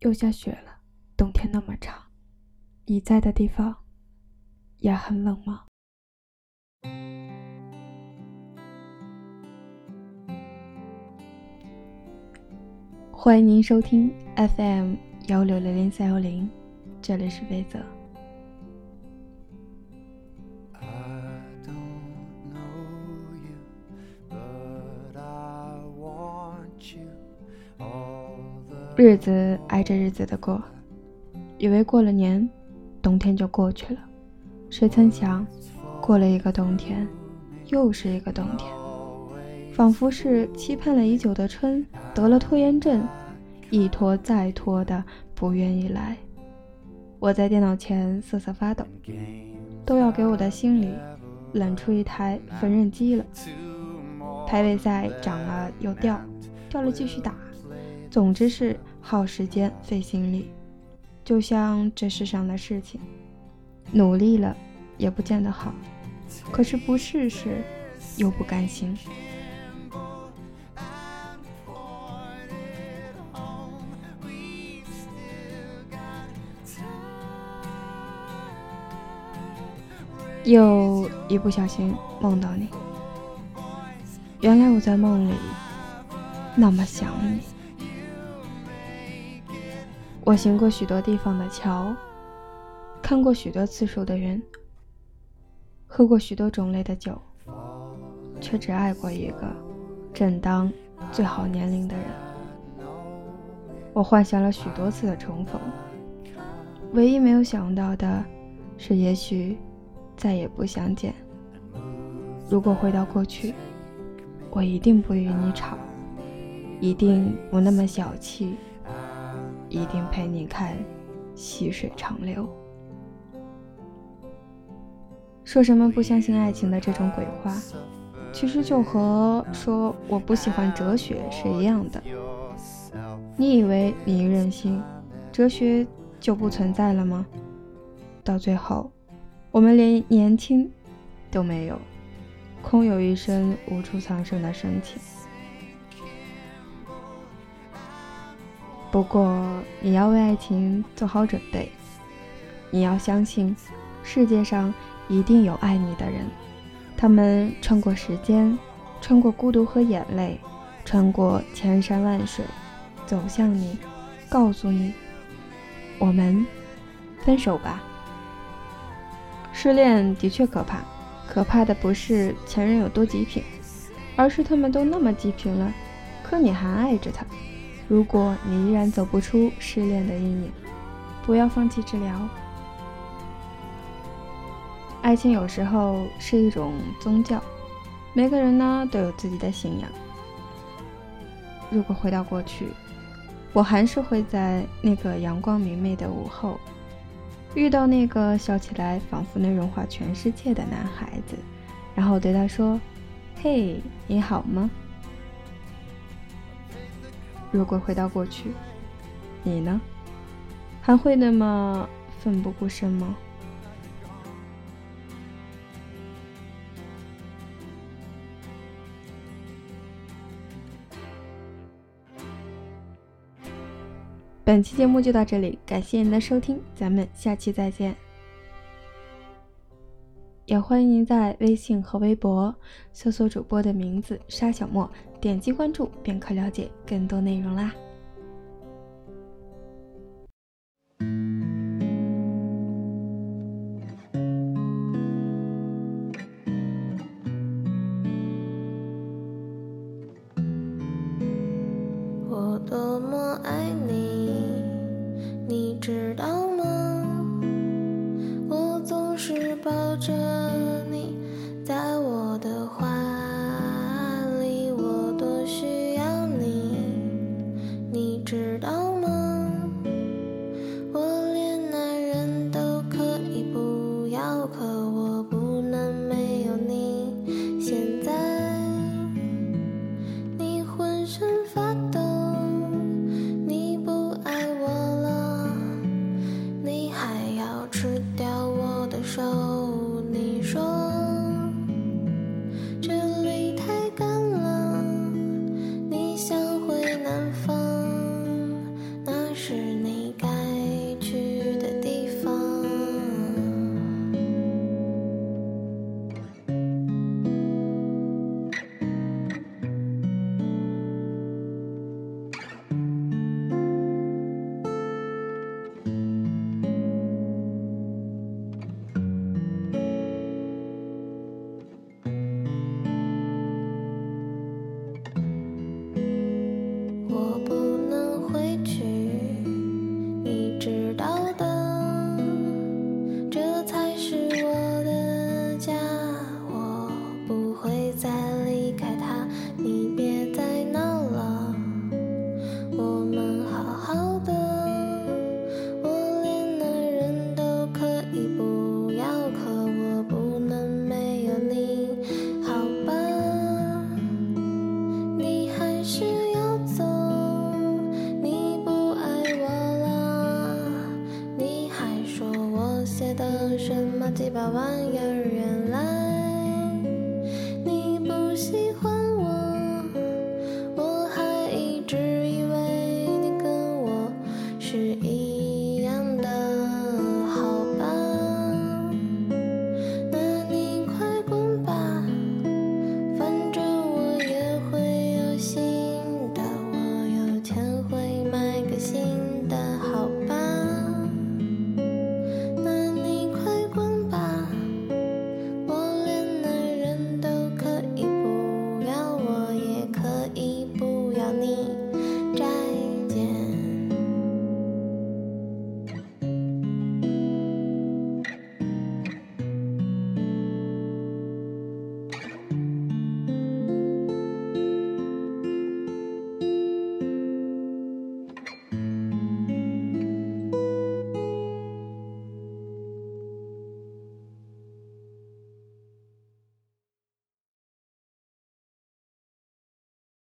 又下雪了。冬天那么长，你在的地方也很冷吗？欢迎您收听 FM 幺六零零三幺零，这里是微泽。日子挨着日子的过，以为过了年，冬天就过去了。谁曾想，过了一个冬天，又是一个冬天，仿佛是期盼了已久的春得了拖延症，一拖再拖的不愿意来。我在电脑前瑟瑟发抖，都要给我的心里冷出一台缝纫机了。排位赛涨了又掉，掉了继续打，总之是。耗时间费心力，就像这世上的事情，努力了也不见得好，可是不试试又不甘心。又一不小心梦到你，原来我在梦里那么想你。我行过许多地方的桥，看过许多次数的人，喝过许多种类的酒，却只爱过一个正当最好年龄的人。我幻想了许多次的重逢，唯一没有想到的是，也许再也不相见。如果回到过去，我一定不与你吵，一定不那么小气。一定陪你看细水长流。说什么不相信爱情的这种鬼话，其实就和说我不喜欢哲学是一样的。你以为你一任性，哲学就不存在了吗？到最后，我们连年轻都没有，空有一身无处藏身的身体。不过，你要为爱情做好准备。你要相信，世界上一定有爱你的人。他们穿过时间，穿过孤独和眼泪，穿过千山万水，走向你，告诉你：我们分手吧。失恋的确可怕，可怕的不是前任有多极品，而是他们都那么极品了，可你还爱着他。如果你依然走不出失恋的阴影，不要放弃治疗。爱情有时候是一种宗教，每个人呢都有自己的信仰。如果回到过去，我还是会在那个阳光明媚的午后，遇到那个笑起来仿佛能融化全世界的男孩子，然后对他说：“嘿，你好吗？”如果回到过去，你呢，还会那么奋不顾身吗？本期节目就到这里，感谢您的收听，咱们下期再见。也欢迎您在微信和微博搜索主播的名字沙小莫，点击关注便可了解更多内容啦。我多么爱你，你知道什么鸡巴玩意儿？原来。